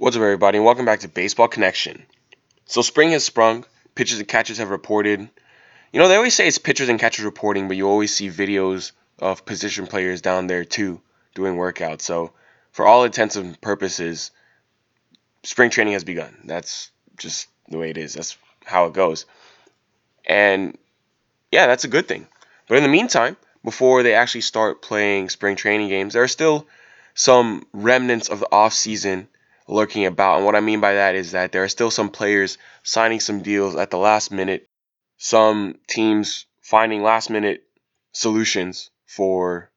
What's up, everybody, and welcome back to Baseball Connection. So, spring has sprung, pitchers and catchers have reported. You know, they always say it's pitchers and catchers reporting, but you always see videos of position players down there too doing workouts. So, for all intents and purposes, spring training has begun. That's just the way it is, that's how it goes. And yeah, that's a good thing. But in the meantime, before they actually start playing spring training games, there are still some remnants of the off season lurking about. And what I mean by that is that there are still some players signing some deals at the last minute, some teams finding last minute solutions for,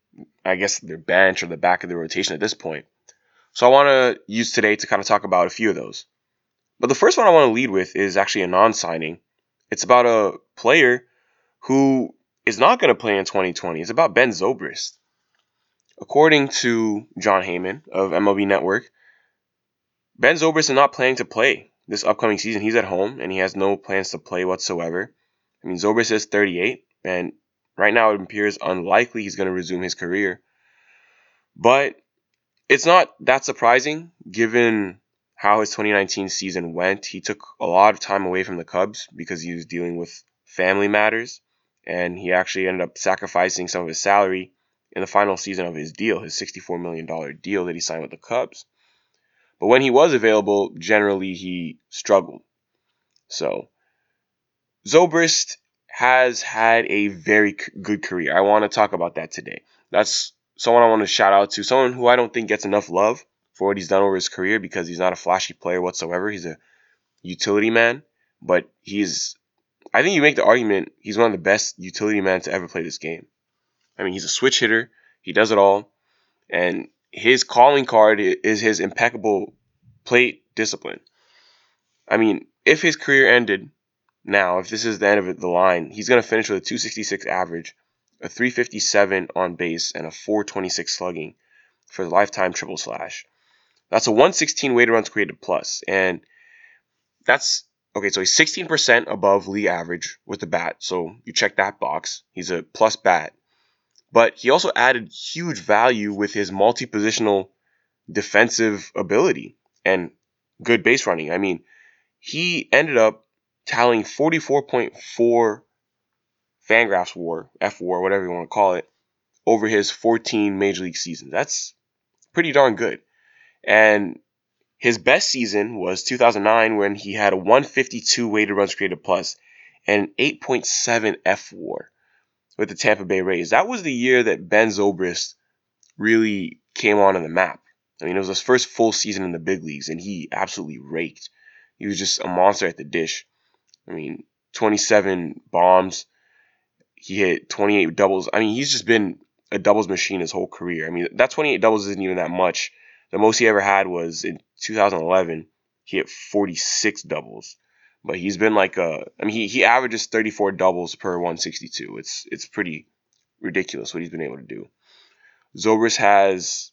I guess, their bench or the back of the rotation at this point. So I want to use today to kind of talk about a few of those. But the first one I want to lead with is actually a non signing. It's about a player who is not going to play in 2020. It's about Ben Zobrist. According to Jon Heyman of MLB Network, Ben Zobrist is not planning to play this upcoming season. He's at home and he has no plans to play whatsoever. I mean, Zobrist is 38, and right now it appears unlikely he's going to resume his career. But it's not that surprising given how his 2019 season went. He took a lot of time away from the Cubs because he was dealing with family matters, and he actually ended up sacrificing some of his salary in the final season of his deal, his $64 million deal that he signed with the Cubs. But when he was available, generally he struggled. So, Zobrist has had a very good career. I want to talk about that today. That's someone I want to shout out to, someone who I don't think gets enough love for what he's done over his career because he's not a flashy player whatsoever. He's a utility man, but he's I think you make the argument he's one of the best utility men to ever play this game. I mean, he's a switch hitter. He does it all. And his calling card is his impeccable plate discipline. I mean, if his career ended now, if this is the end of the line, he's going to finish with a 266 average, a 357 on base, and a 426 slugging for the lifetime triple slash. That's a 116 weighted runs created plus, and that's okay. So he's 16% above league average with the bat. So you check that box. He's a plus bat. But he also added huge value with his multi positional defensive ability and good base running. I mean, he ended up tallying 44.4 Fangraphs WAR, F WAR, whatever you want to call it, over his 14 major league seasons. That's pretty darn good. And his best season was 2009 when he had a 152 weighted runs created plus and an 8.7 F WAR with the Tampa Bay Rays. That was the year that Ben Zobrist really came on in the map. I mean, it was his first full season in the big leagues, and he absolutely raked. He was just a monster at the dish. I mean, 27 bombs. He hit 28 doubles. I mean, he's just been a doubles machine his whole career. I mean, that 28 doubles isn't even that much. The most he ever had was in 2011. He hit 46 doubles but he's been like a. I mean, he he averages 34 doubles per 162. It's it's pretty ridiculous what he's been able to do. Zobrist has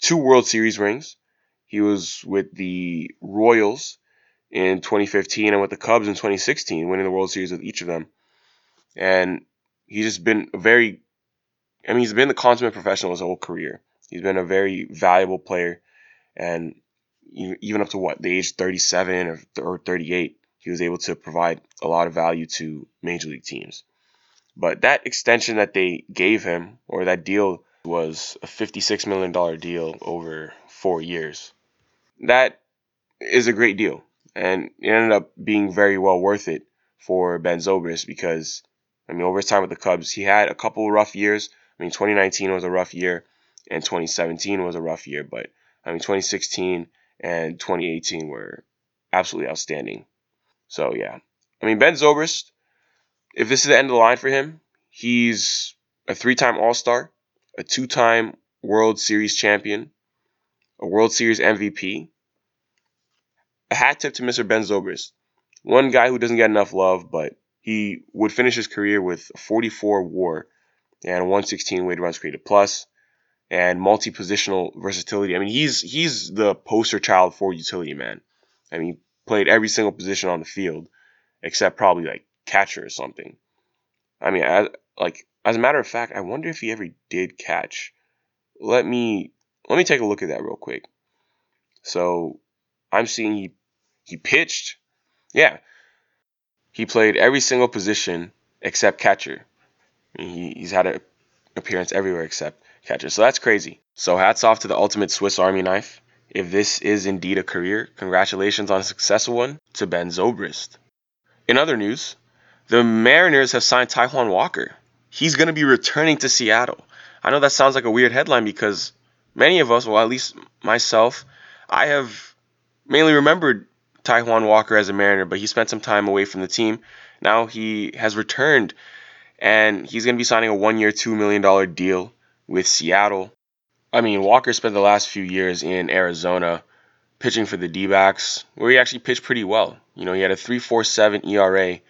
two World Series rings. He was with the Royals in 2015 and with the Cubs in 2016, winning the World Series with each of them. And he's just been a very, I mean, he's been the consummate professional his whole career. He's been a very valuable player, and even up to what the age 37 or, or 38, he was able to provide a lot of value to major league teams. But that extension that they gave him, or that deal, was a $56 million deal over four years. That is a great deal. And it ended up being very well worth it for Ben Zobrist because, I mean, over his time with the Cubs, he had a couple rough years. I mean, 2019 was a rough year, and 2017 was a rough year. But, I mean, 2016 and 2018 were absolutely outstanding so yeah, I mean Ben Zobrist, if this is the end of the line for him, he's a three-time All-Star, a two-time World Series champion, a World Series MVP. A hat tip to Mr. Ben Zobrist, one guy who doesn't get enough love, but he would finish his career with 44 WAR and 116 weighted runs created plus and multi-positional versatility. I mean, he's he's the poster child for utility man. I mean, played every single position on the field except probably like catcher or something. I mean, as, like as a matter of fact, I wonder if he ever did catch. Let me let me take a look at that real quick. So I'm seeing he he pitched. Yeah. He played every single position except catcher. He, he's had an appearance everywhere except catcher. So that's crazy. So hats off to the ultimate Swiss Army knife. If this is indeed a career, congratulations on a successful one to Ben Zobrist. In other news, the Mariners have signed Taijuan Walker. He's going to be returning to Seattle. I know that sounds like a weird headline because many of us, well, at least myself, I have mainly remembered Taijuan Walker as a Mariner, but he spent some time away from the team. Now he has returned and he's going to be signing a one year, $2 million deal with Seattle. I mean, Walker spent the last few years in Arizona pitching for the D backs, where he actually pitched pretty well. You know, he had a 3.47 ERA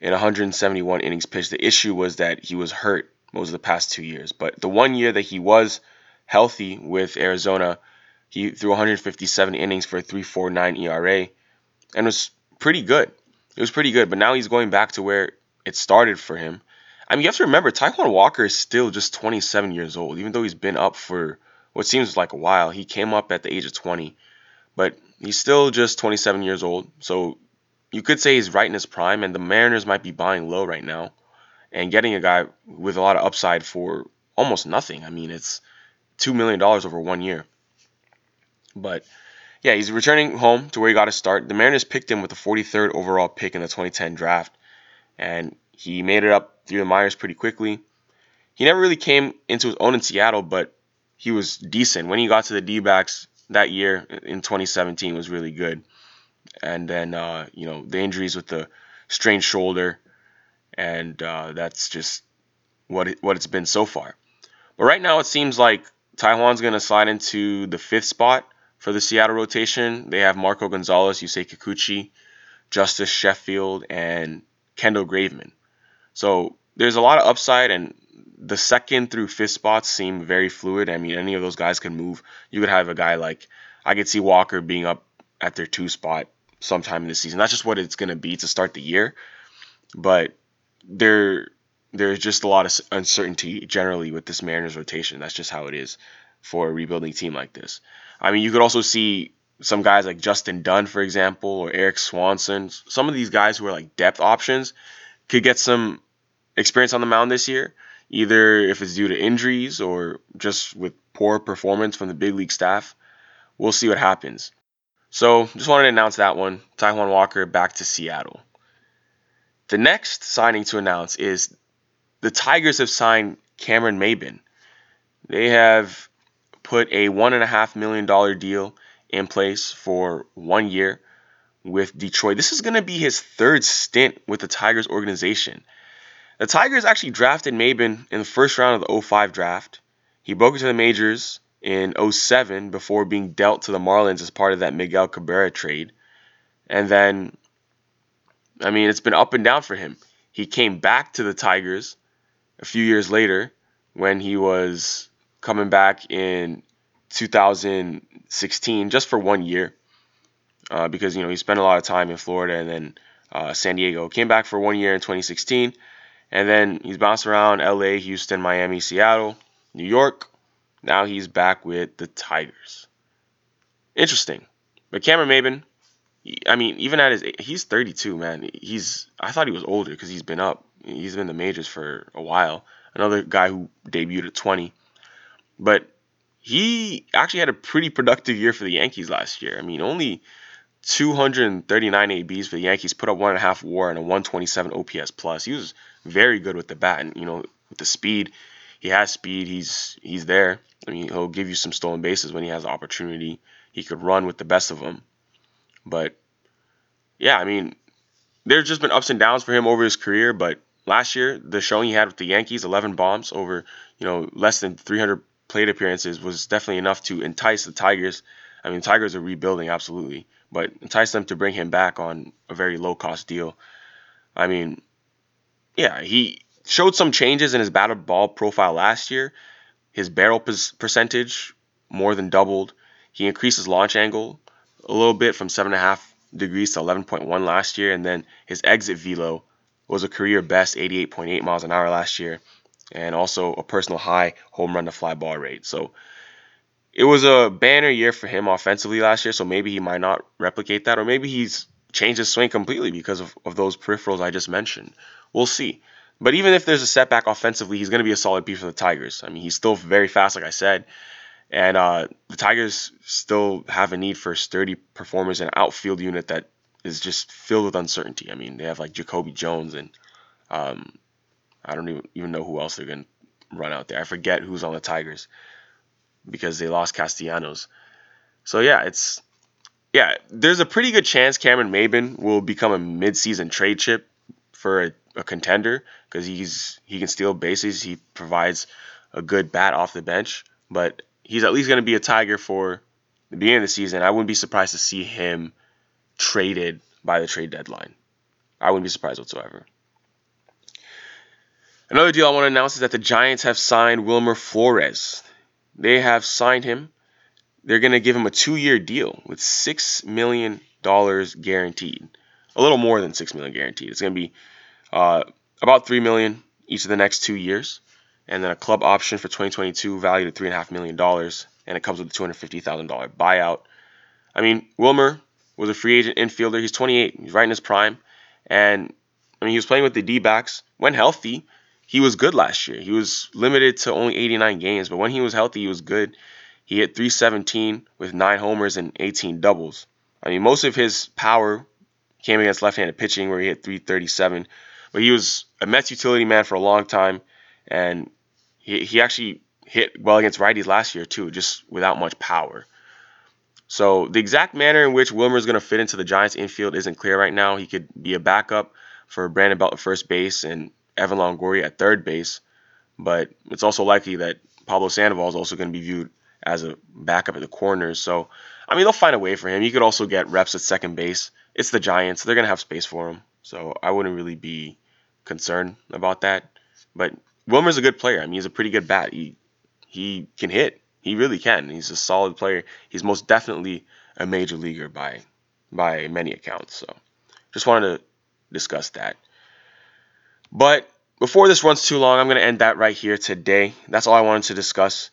in 171 innings pitched. The issue was that he was hurt most of the past two years. But the one year that he was healthy with Arizona, he threw 157 innings for a 3.49 ERA and was pretty good. It was pretty good. But now he's going back to where it started for him. I mean, you have to remember, Taijuan Walker is still just 27 years old, even though he's been up for what seems like a while. He came up at the age of 20, but he's still just 27 years old. So you could say he's right in his prime, and the Mariners might be buying low right now and getting a guy with a lot of upside for almost nothing. I mean, it's $2 million over one year. But yeah, he's returning home to where he got to start. The Mariners picked him with the 43rd overall pick in the 2010 draft, and he made it up through the minors pretty quickly. He never really came into his own in Seattle, but he was decent. When he got to the D backs that year in 2017 was really good. And then, uh, you know, the injuries with the strained shoulder, and uh, that's just what it, what it's been so far. But right now, it seems like Taijuan's going to slide into the fifth spot for the Seattle rotation. They have Marco Gonzalez, Yusei Kikuchi, Justus Sheffield, and Kendall Graveman. So there's a lot of upside, and the second through fifth spots seem very fluid. I mean, any of those guys can move. You could have a guy like I could see Walker being up at their two spot sometime in the season. That's just what it's going to be to start the year. But there, there's just a lot of uncertainty generally with this Mariners rotation. That's just how it is for a rebuilding team like this. I mean, you could also see some guys like Justin Dunn, for example, or Erik Swanson. Some of these guys who are like depth options could get some experience on the mound this year, either if it's due to injuries or just with poor performance from the big league staff. We'll see what happens. So, just wanted to announce that one. Taijuan Walker back to Seattle. The next signing to announce is the Tigers have signed Cameron Maybin. They have put a $1.5 million deal in place for one year with Detroit. This is going to be his third stint with the Tigers organization. The Tigers actually drafted Maybin in the first round of the 05 draft. He broke into the majors in 07 before being dealt to the Marlins as part of that Miguel Cabrera trade. And then, I mean, it's been up and down for him. He came back to the Tigers a few years later when he was coming back in 2016 just for one year uh, because, you know, he spent a lot of time in Florida and then uh, San Diego. Came back for one year in 2016 and then he's bounced around LA, Houston, Miami, Seattle, New York. Now he's back with the Tigers. Interesting. But Cameron Maybin, I mean, even at his he's 32, man. He's I thought he was older because he's been up. He's been in the majors for a while. Another guy who debuted at 20. But he actually had a pretty productive year for the Yankees last year. I mean, only 239 ABs for the Yankees, put up one and a half WAR and a 127 OPS plus. He was very good with the bat, and you know, with the speed, he has speed. He's he's there. I mean, he'll give you some stolen bases when he has the opportunity. He could run with the best of them, but yeah, I mean, there's just been ups and downs for him over his career. But last year, the showing he had with the Yankees, 11 bombs over you know less than 300 plate appearances, was definitely enough to entice the Tigers. I mean, Tigers are rebuilding absolutely but entice them to bring him back on a very low cost deal. I mean, yeah, he showed some changes in his batted ball profile last year. His barrel percentage more than doubled. He increased his launch angle a little bit from 7.5 degrees to 11.1 last year. And then his exit velo was a career best 88.8 miles an hour last year. And also a personal high home run to fly ball rate. So it was a banner year for him offensively last year, so maybe he might not replicate that, or maybe he's changed his swing completely because of, of those peripherals I just mentioned. We'll see. But even if there's a setback offensively, he's going to be a solid piece for the Tigers. I mean, he's still very fast, like I said. And uh, the Tigers still have a need for sturdy performers and outfield unit that is just filled with uncertainty. I mean, they have like Jacoby Jones and um, I don't even, even know who else they're going to run out there. I forget who's on the Tigers because they lost Castellanos. So yeah, it's yeah, there's a pretty good chance Cameron Maybin will become a midseason trade chip for a, a contender because he's he can steal bases. He provides a good bat off the bench, but he's at least going to be a Tiger for the beginning of the season. I wouldn't be surprised to see him traded by the trade deadline. I wouldn't be surprised whatsoever. Another deal I want to announce is that the Giants have signed Wilmer Flores. They have signed him. They're going to give him a two-year deal with six million dollars guaranteed. A little more than six million guaranteed. It's going to be uh, about three million each of the next two years, and then a club option for 2022 valued at three and a half million dollars, and it comes with a two hundred fifty thousand dollar buyout. I mean, Wilmer was a free agent infielder. He's 28. He's right in his prime, and I mean, he was playing with the D-backs when healthy he was good last year. He was limited to only 89 games, but when he was healthy, he was good. He hit 317 with nine homers and 18 doubles. I mean, most of his power came against left-handed pitching, where he hit 337. But he was a Mets utility man for a long time, and he he actually hit well against righties last year too, just without much power. So the exact manner in which Wilmer is going to fit into the Giants infield isn't clear right now. He could be a backup for Brandon Belt at first base and Evan Longoria at third base, but it's also likely that Pablo Sandoval is also going to be viewed as a backup at the corners. So, I mean, they'll find a way for him. He could also get reps at second base. It's the Giants. They're going to have space for him. So I wouldn't really be concerned about that. But Wilmer's a good player. I mean, he's a pretty good bat. He he can hit. He really can. He's a solid player. He's most definitely a major leaguer by by many accounts. So just wanted to discuss that. But before this runs too long, I'm going to end that right here today. That's all I wanted to discuss.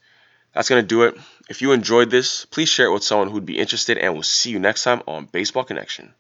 That's going to do it. If you enjoyed this, please share it with someone who'd be interested, and we'll see you next time on Baseball Connection.